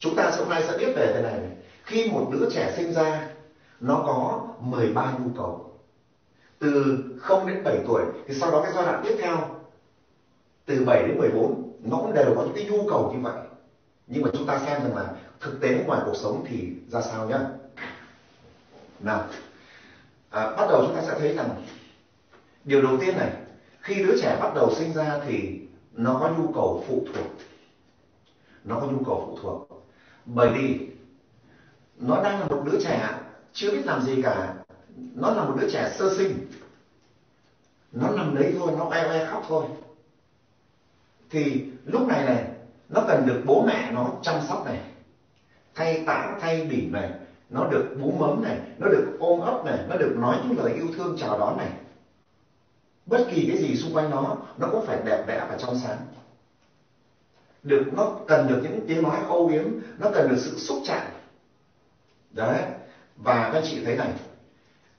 chúng ta hôm nay sẽ biết về thế này. Khi một đứa trẻ sinh ra nó có 13 nhu cầu. Từ 0 đến 7 tuổi thì sau đó cái giai đoạn tiếp theo từ 7 đến 14 nó cũng đều có những cái nhu cầu như vậy. Nhưng mà chúng ta xem rằng là thực tế ngoài cuộc sống thì ra sao nhá? Nào à, bắt đầu chúng ta sẽ thấy rằng điều đầu tiên này khi đứa trẻ bắt đầu sinh ra thì nó có nhu cầu phụ thuộc. Nó có nhu cầu phụ thuộc bởi vì nó đang là một đứa trẻ chưa biết làm gì cả. Nó là một đứa trẻ sơ sinh. Nó nằm đấy thôi, nó oe oe khóc thôi. Thì lúc này này, nó cần được bố mẹ nó chăm sóc này, thay tã, thay bỉm này, nó được bú mấm này, nó được ôm ấp này, nó được nói những lời yêu thương chào đón này. Bất kỳ cái gì xung quanh nó nó cũng phải đẹp đẽ và trong sáng được, nó cần được những tiếng nói âu yếm, nó cần được sự xúc chạm. Đấy, và các chị thấy này,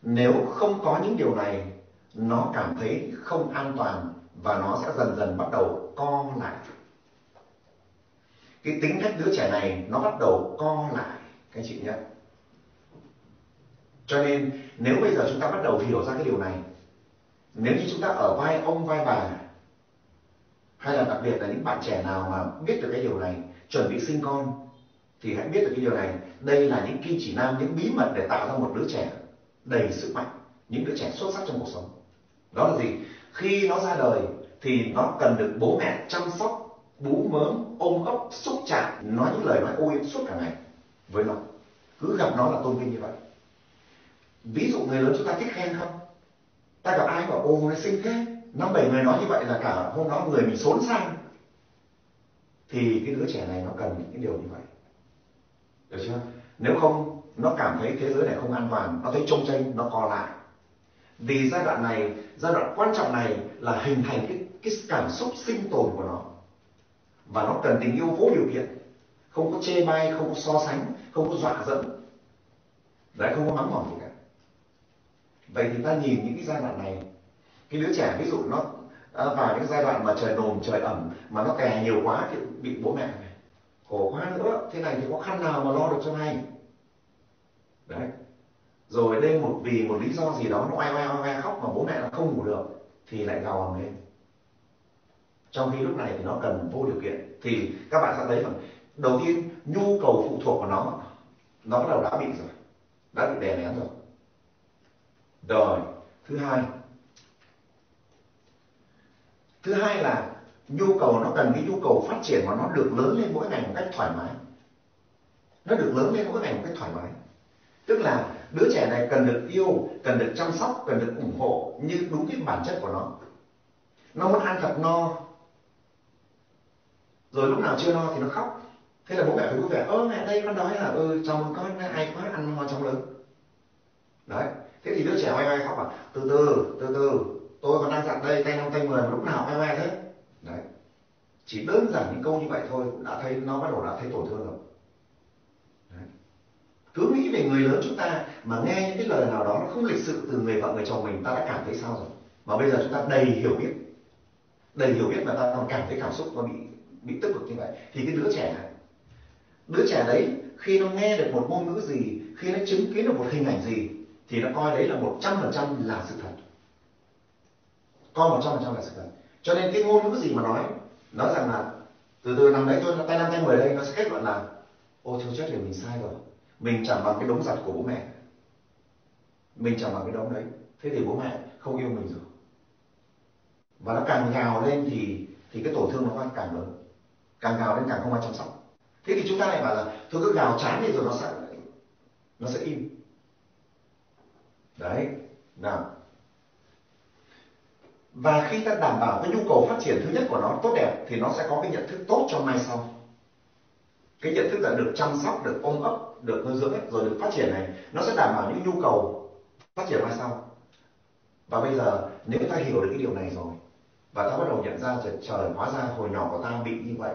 nếu không có những điều này, nó cảm thấy không an toàn và nó sẽ dần dần bắt đầu co lại. Cái tính cách đứa trẻ này, nó bắt đầu co lại, các chị nhé. Cho nên, nếu bây giờ chúng ta bắt đầu hiểu ra cái điều này, nếu như chúng ta ở vai ông, vai bà hay là đặc biệt là những bạn trẻ nào mà biết được cái điều này, chuẩn bị sinh con, thì hãy biết được cái điều này. Đây là những kim chỉ nam, những bí mật để tạo ra một đứa trẻ đầy sức mạnh, những đứa trẻ xuất sắc trong cuộc sống. Đó là gì? Khi nó ra đời thì nó cần được bố mẹ chăm sóc, bú mớm, ôm ấp, xúc chạm. Nói những lời nói ô yếm suốt cả ngày với nó. Cứ gặp nó là tôn vinh như vậy. Ví dụ người lớn chúng ta thích khen không? Ta gặp ai bảo ô nó xinh thế năm bảy người nói như vậy là cả hôm đó người mình xốn sang thì cái đứa trẻ này nó cần những cái điều như vậy. Được chưa? Nếu không, nó cảm thấy thế giới này không an toàn, nó thấy trông tranh, nó co lại. Vì giai đoạn này, giai đoạn quan trọng này là hình thành cái cái cảm xúc sinh tồn của nó. Và nó cần tình yêu vô điều kiện. Không có chê bai, không có so sánh, không có dọa dẫm đấy, không có mắng mỏ gì cả. Vậy thì ta nhìn những cái giai đoạn này cái đứa trẻ ví dụ nó à, vào những giai đoạn mà trời nồm, trời ẩm, mà nó kè nhiều quá thì bị bố mẹ này khổ quá nữa. Thế này thì có khăn nào mà lo được cho này đấy. Rồi đây một, vì một lý do gì đó nó oai oai oai khóc mà bố mẹ nó không ngủ được, thì lại gào ầm lên. Trong khi lúc này thì nó cần vô điều kiện. Thì các bạn sẽ thấy rằng, đầu tiên, nhu cầu phụ thuộc của nó nó bắt đầu đã bị rồi, đã bị đè nén rồi. Rồi, thứ hai thứ hai là nhu cầu nó cần cái nhu cầu phát triển mà nó được lớn lên mỗi ngày một cách thoải mái. Nó được lớn lên mỗi ngày một cách thoải mái. Tức là đứa trẻ này cần được yêu, cần được chăm sóc, cần được ủng hộ như đúng cái bản chất của nó. Nó muốn ăn thật no. Rồi lúc nào chưa no thì nó khóc. Thế là bố mẹ phải vui vẻ, ơ, mẹ đây, con đói là ừ mừng con ai quá, ăn no trong lớn. Đấy. Thế thì đứa trẻ oai oai khóc à từ từ từ từ tôi còn đang dặn đây, tay năm, tay mười lúc nào oai oai e thế. Đấy. Chỉ đơn giản những câu như vậy thôi cũng đã thấy, nó bắt đầu đã thấy tổn thương rồi. Đấy. cứ nghĩ về người lớn chúng ta mà nghe những cái lời nào đó nó không lịch sự từ người vợ, người chồng mình, ta đã cảm thấy sao rồi? Mà bây giờ chúng ta đầy hiểu biết. Đầy hiểu biết mà ta còn cảm thấy cảm xúc nó bị bị tức cực như vậy. Thì cái đứa trẻ này, đứa trẻ đấy khi nó nghe được một ngôn ngữ gì, khi nó chứng kiến được một hình ảnh gì, thì nó coi đấy là một trăm phần trăm là sự thật con một trăm phần trăm là sự thật. Cho nên cái ngôn ngữ gì mà nói nói rằng là từ từ nằm đấy thôi tay năm tay mười đây, nó sẽ kết luận là, ô, thiếu chất thì mình sai rồi. Mình chẳng bằng cái đống giặt của bố mẹ. Mình chẳng bằng cái đống đấy. Thế thì bố mẹ không yêu mình rồi. Và nó càng gào lên thì thì cái tổn thương nó càng lớn. Càng gào lên càng không ai chăm sóc. Thế thì chúng ta lại bảo là, thôi cứ gào chán đi rồi nó sẽ nó sẽ im. Đấy. Nào và khi ta đảm bảo cái nhu cầu phát triển thứ nhất của nó tốt đẹp thì nó sẽ có cái nhận thức tốt cho mai sau. Cái nhận thức là được chăm sóc được ôm ấp được nuôi dưỡng rồi được phát triển này nó sẽ đảm bảo những nhu cầu phát triển mai sau. Và bây giờ nếu ta hiểu được cái điều này rồi và ta bắt đầu nhận ra trời, trời hóa ra hồi nhỏ của ta bị như vậy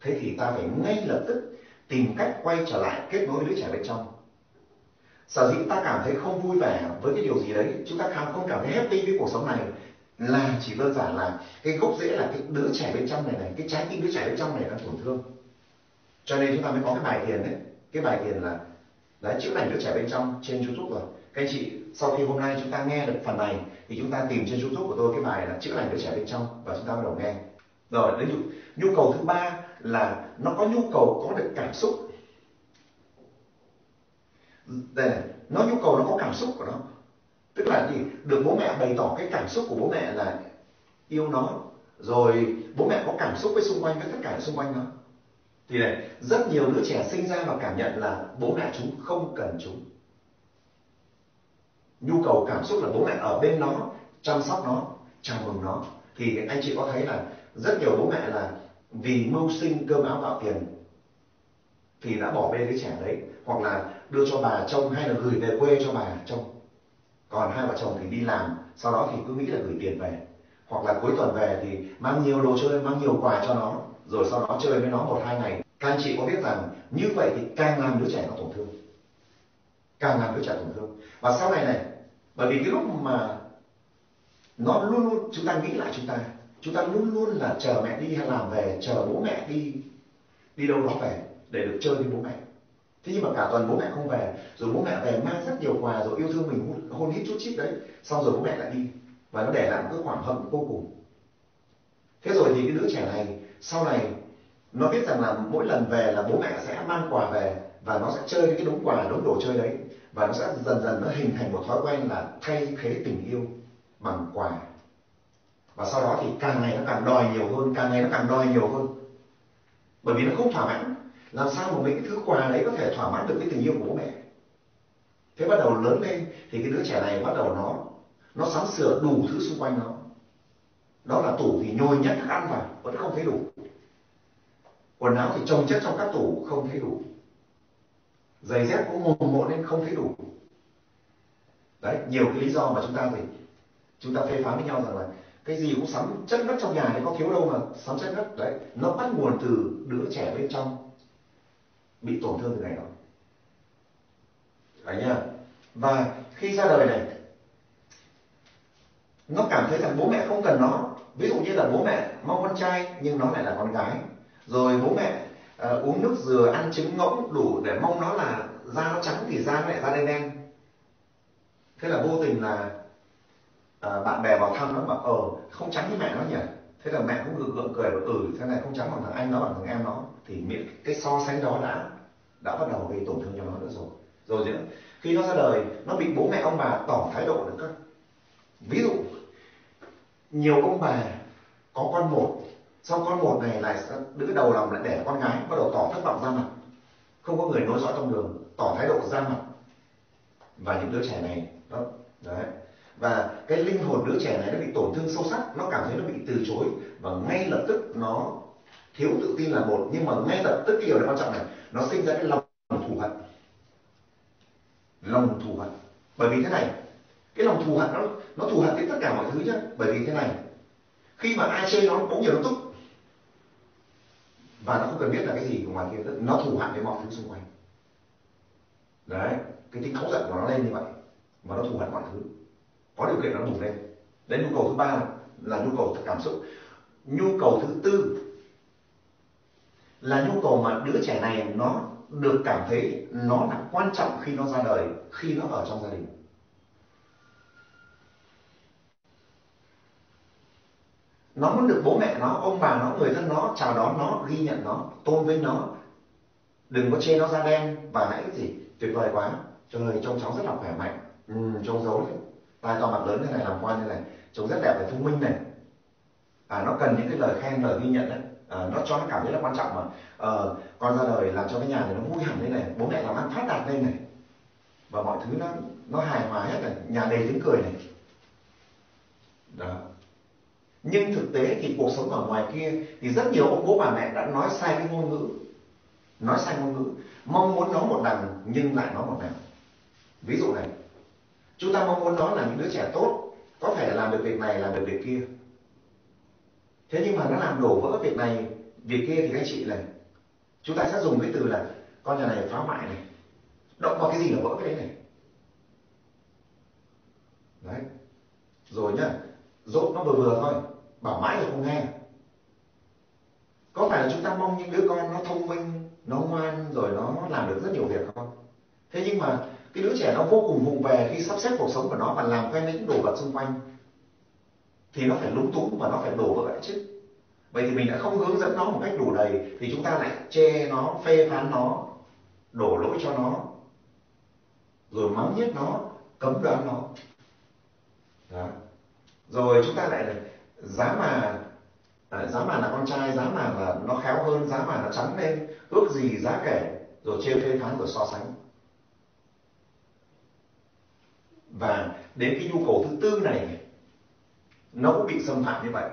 thế thì ta phải ngay lập tức tìm cách quay trở lại kết nối với đứa trẻ bên trong. Sở dĩ ta cảm thấy không vui vẻ với cái điều gì đấy chúng ta không cảm thấy happy với cuộc sống này là chỉ đơn giản là cái gốc rễ là cái đứa trẻ bên trong này này cái trái tim đứa trẻ bên trong này đang tổn thương. Cho nên chúng ta mới có cái bài thiền đấy cái bài thiền là đấy chữa lành đứa trẻ bên trong trên youtube rồi. Các anh chị sau khi hôm nay chúng ta nghe được phần này thì chúng ta tìm trên youtube của tôi cái bài là chữa lành đứa trẻ bên trong và chúng ta bắt đầu nghe. Rồi đến nhu, nhu cầu thứ ba là nó có nhu cầu có được cảm xúc. Đây này nó nhu cầu nó có cảm xúc của nó tức là gì? Được bố mẹ bày tỏ cái cảm xúc của bố mẹ là yêu nó. Rồi bố mẹ có cảm xúc với xung quanh với tất cả xung quanh nó. Thì này, rất nhiều đứa trẻ sinh ra và cảm nhận là bố mẹ chúng không cần chúng. Nhu cầu cảm xúc là bố mẹ ở bên nó, chăm sóc nó, chào mừng nó. Thì anh chị có thấy là rất nhiều bố mẹ là vì mưu sinh cơm áo gạo tiền thì đã bỏ bê đứa trẻ đấy, hoặc là đưa cho bà trông, hay là gửi về quê cho bà trông còn hai vợ chồng thì đi làm, sau đó thì cứ nghĩ là gửi tiền về. Hoặc là cuối tuần về thì mang nhiều đồ chơi, mang nhiều quà cho nó, rồi sau đó chơi với nó một hai ngày. Các anh chị có biết rằng như vậy thì càng làm đứa trẻ nó tổn thương. Càng làm đứa trẻ tổn thương. Và sau này này, bởi vì cái lúc mà nó luôn luôn, chúng ta nghĩ lại chúng ta chúng ta luôn luôn là chờ mẹ đi hay làm về, chờ bố mẹ đi đi đâu đó về để được chơi với bố mẹ thế nhưng mà cả tuần bố mẹ không về, rồi bố mẹ về mang rất nhiều quà rồi yêu thương mình hôn hít chút chít đấy. Xong rồi bố mẹ lại đi, và nó để lại một cái khoảng hận vô cùng. Thế rồi thì cái đứa trẻ này, sau này, nó biết rằng là mỗi lần về là bố mẹ sẽ mang quà về, và nó sẽ chơi cái đống quà, đống đồ chơi đấy. Và nó sẽ dần dần nó hình thành một thói quen là thay thế tình yêu bằng quà. Và sau đó thì càng ngày nó càng đòi nhiều hơn, càng ngày nó càng đòi nhiều hơn. Bởi vì nó không thỏa mãn làm sao mà mấy cái thứ quà đấy có thể thỏa mãn được cái tình yêu của bố mẹ? Thế bắt đầu lớn lên thì cái đứa trẻ này bắt đầu nó nó sắm sửa đủ thứ xung quanh nó. Đó là tủ thì nhồi nhét thức ăn vào, vẫn không thấy đủ. Quần áo thì trồng chất trong các tủ, không thấy đủ. Giày dép cũng mồm mộn nên không thấy đủ. Đấy, nhiều cái lý do mà chúng ta thì chúng ta phê phán với nhau rằng là cái gì cũng sắm chất đất trong nhà thì có thiếu đâu mà sắm chất đất đấy, nó bắt nguồn từ đứa trẻ bên trong bị tổn thương từ ngày đó. Đấy nha và khi ra đời này nó cảm thấy rằng bố mẹ không cần nó. Ví dụ như là bố mẹ mong con trai nhưng nó lại là con gái. Rồi bố mẹ uh, uống nước dừa ăn trứng ngỗng đủ để mong nó là da nó trắng thì da nó lại da đen đen. Thế là vô tình là uh, bạn bè vào thăm nó bảo ờ không trắng như mẹ nó nhỉ? Thế là mẹ cũng gượng gượng cười và ừ thế này không trắng bằng thằng anh nó bằng thằng em nó. Thì miễn cái so sánh đó đã đã bắt đầu gây tổn thương cho nó nữa rồi. Rồi nữa khi nó ra đời, nó bị bố mẹ ông bà tỏ thái độ nữa các ví dụ, nhiều ông bà có con một, sau con một này lại đứa đầu lòng lại đẻ con gái, bắt đầu tỏ thất vọng ra mặt. Không có người nối dõi trong đường, tỏ thái độ ra mặt. Và những đứa trẻ này, đó, đấy và cái linh hồn đứa trẻ này nó bị tổn thương sâu sắc, nó cảm thấy nó bị từ chối. Và ngay lập tức nó thiếu tự tin là một, nhưng mà ngay lập tức cái điều này quan trọng này, nó sinh ra cái lòng thù hận. Lòng thù hận. Bởi vì thế này, cái lòng thù hận nó nó thù hận đến tất cả mọi thứ nhá. Bởi vì thế này, khi mà ai chơi nó cũng nhiều nó tức và nó không cần biết là cái gì ngoài kia nó thù hận với mọi thứ xung quanh. Đấy, cái tính cáu giận của nó lên như vậy. Và nó thù hận mọi thứ có điều kiện nó bùng lên. Đấy nhu cầu thứ ba là nhu cầu cảm xúc. Nhu cầu thứ tư là nhu cầu mà đứa trẻ này nó được cảm thấy nó là quan trọng khi nó ra đời khi nó ở trong gia đình. Nó muốn được bố mẹ nó ông bà nó người thân nó chào đón nó ghi nhận nó tôn vinh nó. Đừng có chê nó da đen và hãy gì tuyệt vời quá. Trời trông cháu rất là khỏe mạnh. Ừ, trông giấu đấy tai to mặt lớn thế này làm quan như này. Trông rất đẹp và thông minh này. À, nó cần những cái lời khen lời ghi nhận đấy. À, nó cho nó cảm thấy là quan trọng mà. À, con ra đời làm cho cái nhà này nó vui hẳn lên này. Bố mẹ làm ăn phát đạt lên này. Và mọi thứ nó nó hài hòa hết này. Nhà đầy tiếng cười này. Đó. Nhưng thực tế thì cuộc sống ở ngoài kia thì rất nhiều ông bố bà mẹ đã nói sai cái ngôn ngữ. Nói sai ngôn ngữ. Mong muốn nói một đằng nhưng lại nói một đằng. Ví dụ này chúng ta mong muốn nó là những đứa trẻ tốt, có thể làm được việc này, làm được việc kia. Thế nhưng mà nó làm đổ vỡ việc này, việc kia thì các chị này, chúng ta sẽ dùng cái từ là con nhà này phá hoại này. Động vào cái gì là vỡ cái đấy này? Đấy. Rồi nhá dốt nó vừa vừa thôi, bảo mãi là không nghe. Có phải là chúng ta mong những đứa con nó thông minh, nó ngoan, rồi nó làm được rất nhiều việc không? Thế nhưng mà cái đứa trẻ nó vô cùng vụng về khi sắp xếp cuộc sống của nó và làm quen với những đồ vật xung quanh. Thì nó phải lúng túng và nó phải đổ vỡ chứ. Vậy thì mình đã không hướng dẫn nó một cách đủ đầy thì chúng ta lại che nó phê phán nó đổ lỗi cho nó rồi mắng nhiếc nó cấm đoán nó. Đó. rồi chúng ta lại giá mà à, giá mà là con trai giá mà là nó khéo hơn giá mà nó trắng lên ước gì giá kể rồi chê phê phán rồi so sánh. Và đến cái nhu cầu thứ tư này, nó cũng bị xâm phạm như vậy.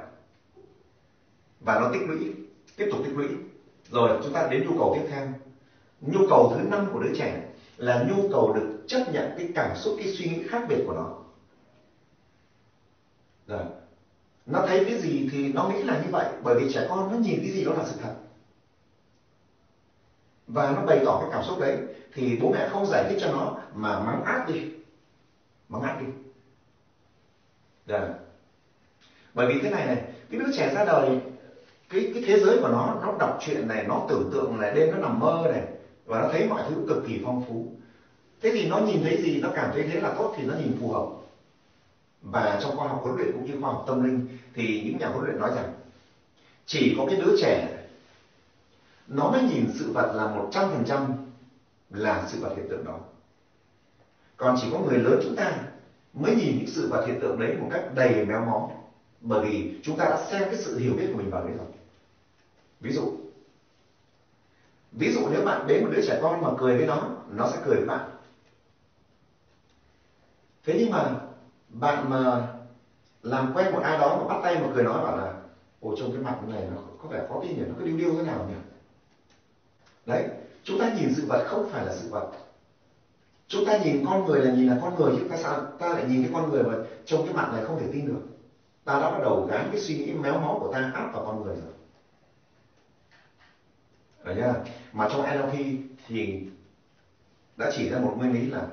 Và nó tích lũy, tiếp tục tích lũy. Rồi, chúng ta đến nhu cầu tiếp theo. Nhu cầu thứ năm của đứa trẻ là nhu cầu được chấp nhận cái cảm xúc, cái suy nghĩ khác biệt của nó. Rồi, nó thấy cái gì thì nó nghĩ là như vậy, bởi vì trẻ con nó nhìn cái gì đó là sự thật. Và nó bày tỏ cái cảm xúc đấy, thì bố mẹ không giải thích cho nó mà mắng ác đi mắng ác đi. Đấy. bởi vì thế này này, cái đứa trẻ ra đời, cái cái thế giới của nó nó đọc chuyện này, nó tưởng tượng này đêm nó nằm mơ này, và nó thấy mọi thứ cực kỳ phong phú. Thế thì nó nhìn thấy gì, nó cảm thấy thế là tốt thì nó nhìn phù hợp. Và trong khoa học huấn luyện cũng như khoa học tâm linh, thì những nhà huấn luyện nói rằng, chỉ có cái đứa trẻ, nó mới nhìn sự vật là một trăm phần trăm là sự vật hiện tượng đó còn chỉ có người lớn chúng ta mới nhìn những sự vật hiện tượng đấy một cách đầy méo mó. Bởi vì chúng ta đã xem cái sự hiểu biết của mình vào đấy rồi. Ví dụ ví dụ nếu bạn đến một đứa trẻ con mà cười với nó nó sẽ cười với bạn. Thế nhưng mà bạn mà làm quen một ai đó mà bắt tay mà cười nói bảo là, ồ, trông cái mặt này nó có vẻ khó tin nhỉ, nó cứ điêu điêu thế nào nhỉ? Đấy, chúng ta nhìn sự vật không phải là sự vật chúng ta nhìn con người là nhìn là con người chứ ta sao ta lại nhìn cái con người mà trông cái mặt này không thể tin được ta đã bắt đầu gắn cái suy nghĩ méo mó của ta áp vào con người rồi Đấy nhá. Mà trong NLP thì đã chỉ ra một nguyên lý là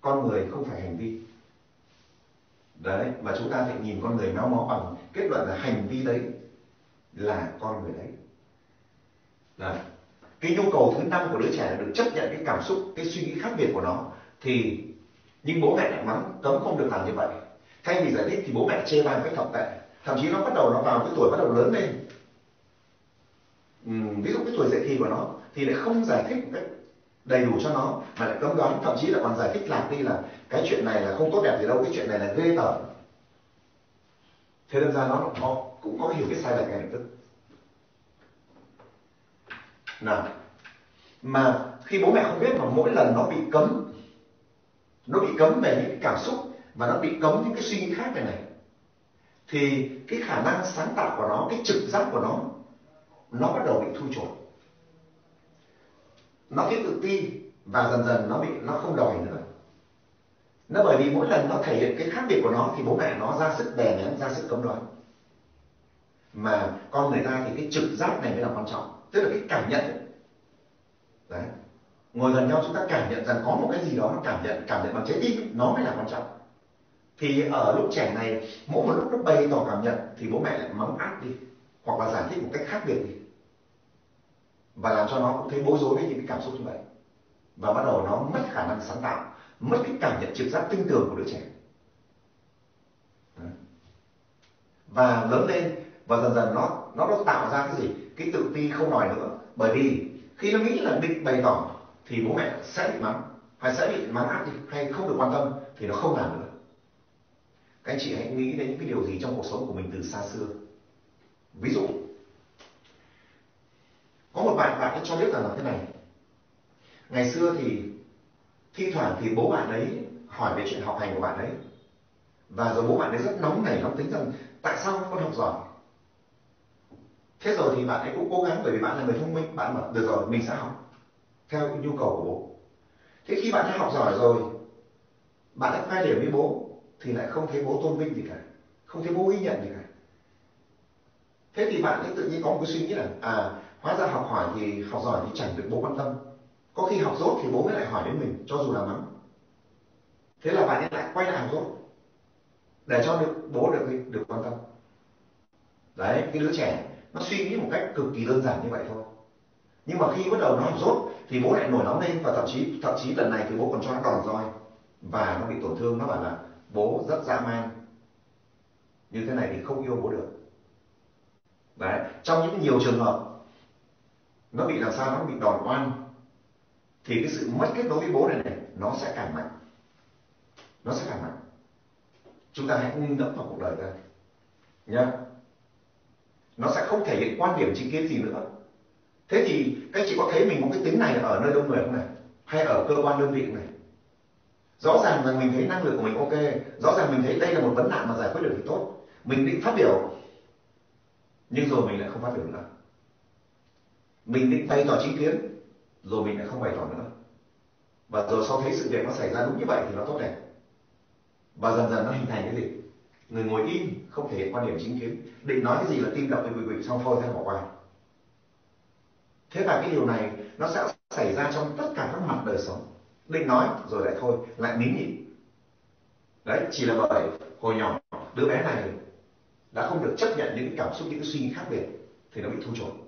con người không phải hành vi. Đấy, mà chúng ta phải nhìn con người méo mó bằng kết luận là hành vi đấy là con người đấy. Đấy. Cái nhu cầu thứ năm của đứa trẻ là được chấp nhận cái cảm xúc, cái suy nghĩ khác biệt của nó thì nhưng bố mẹ lại mắng cấm không được làm như vậy. Thay vì giải thích thì bố mẹ chê bai một cách thọc tệ. Thậm chí nó bắt đầu nó vào cái tuổi bắt đầu lớn lên ví dụ cái tuổi dậy thì của nó thì lại không giải thích một cách đầy đủ cho nó mà lại cấm đoán thậm chí là còn giải thích lạc đi là cái chuyện này là không tốt đẹp gì đâu cái chuyện này là ghê tởm thế nên ra nó nó cũng có hiểu cái sai lệch ngay lập tức nào mà khi bố mẹ không biết mà mỗi lần nó bị cấm, nó bị cấm về những cảm xúc và nó bị cấm những cái suy nghĩ khác này này, thì cái khả năng sáng tạo của nó, cái trực giác của nó nó bắt đầu bị thu chột nó cái tự ti và dần dần nó bị, nó không đòi nữa. Nó bởi vì mỗi lần nó thể hiện cái khác biệt của nó thì bố mẹ nó ra sức đè nén, ra sức cấm đoán. Mà con người ta thì cái trực giác này mới là quan trọng tức là cái cảm nhận ấy. đấy. Ngồi gần nhau chúng ta cảm nhận rằng có một cái gì đó nó cảm nhận cảm nhận bằng trái tim, nó mới là quan trọng. Thì ở lúc trẻ này, mỗi một lúc nó bày tỏ cảm nhận thì bố mẹ lại mắng áp đi, hoặc là giải thích một cách khác biệt đi. Và làm cho nó cũng thấy bối rối với những cái cảm xúc như vậy. Và bắt đầu nó mất khả năng sáng tạo, mất cái cảm nhận trực giác tinh tường của đứa trẻ. Và lớn lên, và dần dần nó nó nó tạo ra cái gì? Cái tự ti không nói nữa. Bởi vì khi nó nghĩ là định bày tỏ thì bố mẹ sẽ bị mắng. Hay sẽ bị mắng ác đi, hay không được quan tâm thì nó không làm nữa. Các anh chị hãy nghĩ đến những cái điều gì trong cuộc sống của mình từ xa xưa. Ví dụ, có một bạn bạn ấy cho biết rằng là thế này. Ngày xưa thì thi thoảng thì bố bạn ấy hỏi về chuyện học hành của bạn ấy. Và rồi bố bạn ấy rất nóng nảy, nóng tính rằng tại sao con học giỏi? Thế rồi thì bạn ấy cũng cố gắng, bởi vì bạn là người thông minh, bạn bảo, được rồi, mình sẽ học theo nhu cầu của bố. Thế khi bạn đã học giỏi rồi, bạn đã khoe điểm với bố, thì lại không thấy bố tôn vinh gì cả, không thấy bố ghi nhận gì cả. Thế thì bạn ấy tự nhiên có một cái suy nghĩ là à hóa ra học hỏi thì, học giỏi thì chẳng được bố quan tâm. Có khi học dốt thì bố mới lại hỏi đến mình, cho dù là mắng. Thế là bạn ấy lại quay lại học dốt, để cho được, bố được được quan tâm. Đấy, cái đứa trẻ nó suy nghĩ một cách cực kỳ đơn giản như vậy thôi. Nhưng mà khi bắt đầu nó rốt, thì bố lại nổi nóng lên. Và thậm chí thậm chí lần này thì bố còn cho nó đòn roi. Và nó bị tổn thương. Nó bảo là, bố rất dã man. Như thế này thì không yêu bố được. Đấy, trong những nhiều trường hợp, nó bị làm sao nó bị đòn oan, thì cái sự mất kết nối với bố này này, nó sẽ càng mạnh. Nó sẽ càng mạnh. Chúng ta hãy ngưng ngẫm vào cuộc đời ta nhé nó sẽ không thể hiện quan điểm chính kiến gì nữa. Thế thì các chị có thấy mình có cái tính này ở nơi đông người không này? Hay ở cơ quan đơn vị này? Rõ ràng là mình thấy năng lực của mình ok. Rõ ràng mình thấy đây là một vấn nạn mà giải quyết được thì tốt. Mình định phát biểu, nhưng rồi mình lại không phát biểu nữa. Mình định bày tỏ chính kiến, rồi mình lại không bày tỏ nữa. Và rồi sau thấy sự việc nó xảy ra đúng như vậy thì nó tốt đẹp. Và dần dần nó hình thành cái gì? Người ngồi im không thể hiện quan điểm chính kiến. Định nói cái gì là tim đập với quỷ quỷ, xong thôi thế bỏ qua. Thế và cái điều này nó sẽ xảy ra trong tất cả các mặt đời sống. Định nói rồi lại thôi, lại nín nhịn. Đấy, chỉ là bởi hồi nhỏ, đứa bé này đã không được chấp nhận những cảm xúc, những cái suy nghĩ khác biệt thì nó bị thu chột